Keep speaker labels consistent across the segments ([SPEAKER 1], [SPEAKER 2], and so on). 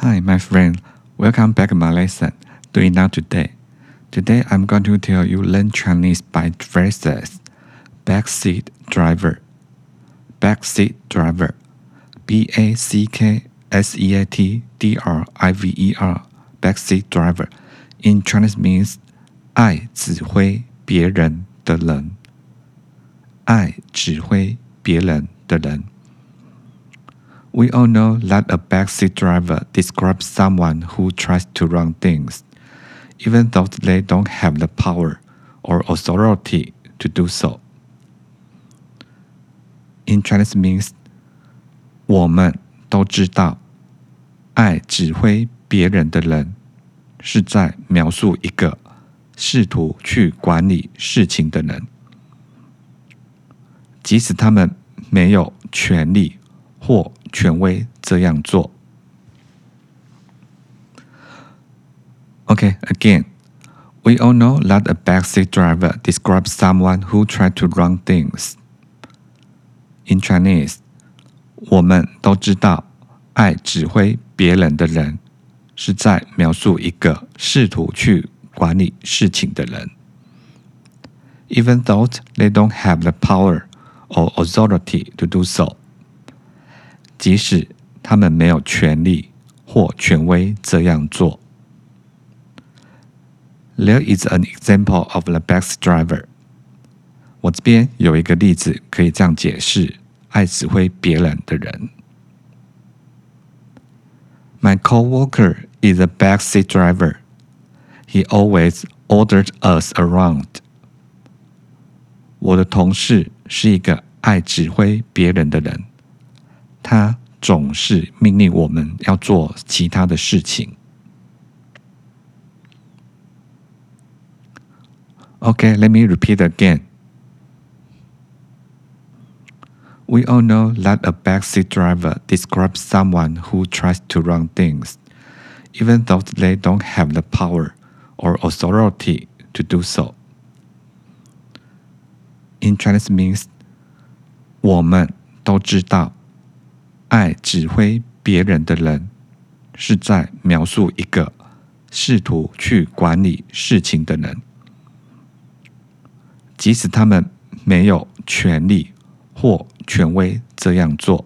[SPEAKER 1] Hi, my friend. Welcome back to my lesson. Doing now today. Today I'm going to tell you learn Chinese by phrases. Backseat driver. Backseat driver. B A C K S E A T D R I V E R. Backseat driver. In Chinese means 爱指挥别人的人。爱指挥别人的人。 We all know that a backseat driver describes someone who tries to run things, even though they don't have the power or authority to do so. In Chinese means 我们都知道，爱指挥别人的人是在描述一个试图去管理事情的人，即使他们没有权利 或权威这样做。Okay, again, we all know that a backseat driver describes someone who tried to run things. In Chinese, 我们都知道，爱指挥别人的人是在描述一个试图去管理事情的人。Even though they don't have the power or authority to do so. 即使他们没有权利或权威这样做。There is an example of the backseat driver。我这边有一个例子可以这样解释：爱指挥别人的人。My coworker is a backseat driver. He always ordered us around. 我的同事是一个爱指挥别人的人。 他总是命令我们要做其他的事情。Okay, let me repeat again. We all know that a backseat driver describes someone who tries to run things, even though they don't have the power or authority to do so. In Chinese means 我们都知道 爱指挥别人的人，是在描述一个试图去管理事情的人，即使他们没有权利或权威这样做。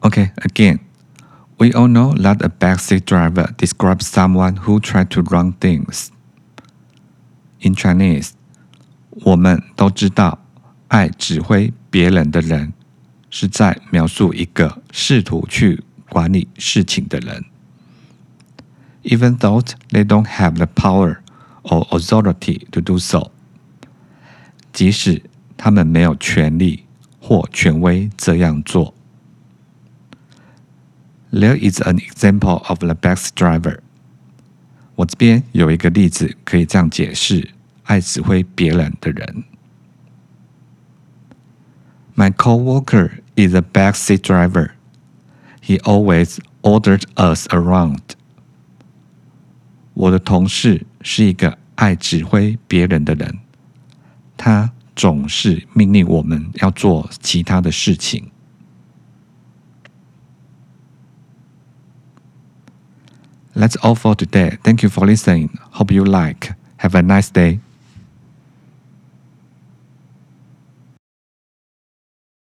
[SPEAKER 1] Okay, again, we all know that a backseat driver describes someone who tried to run things. In Chinese, 我们都知道。 爱指挥别人的人，是在描述一个试图去管理事情的人。Even though they don't have the power or authority to do so，即使他们没有权利或权威这样做。There is an example of the backseat driver。我这边有一个例子可以这样解释：爱指挥别人的人。 My coworker is a backseat driver. He always ordered us around. 我的同事是一个爱指挥别人的人，他总是命令我们要做其他的事情。That's all for today. Thank you for listening. Hope you like. Have a nice day.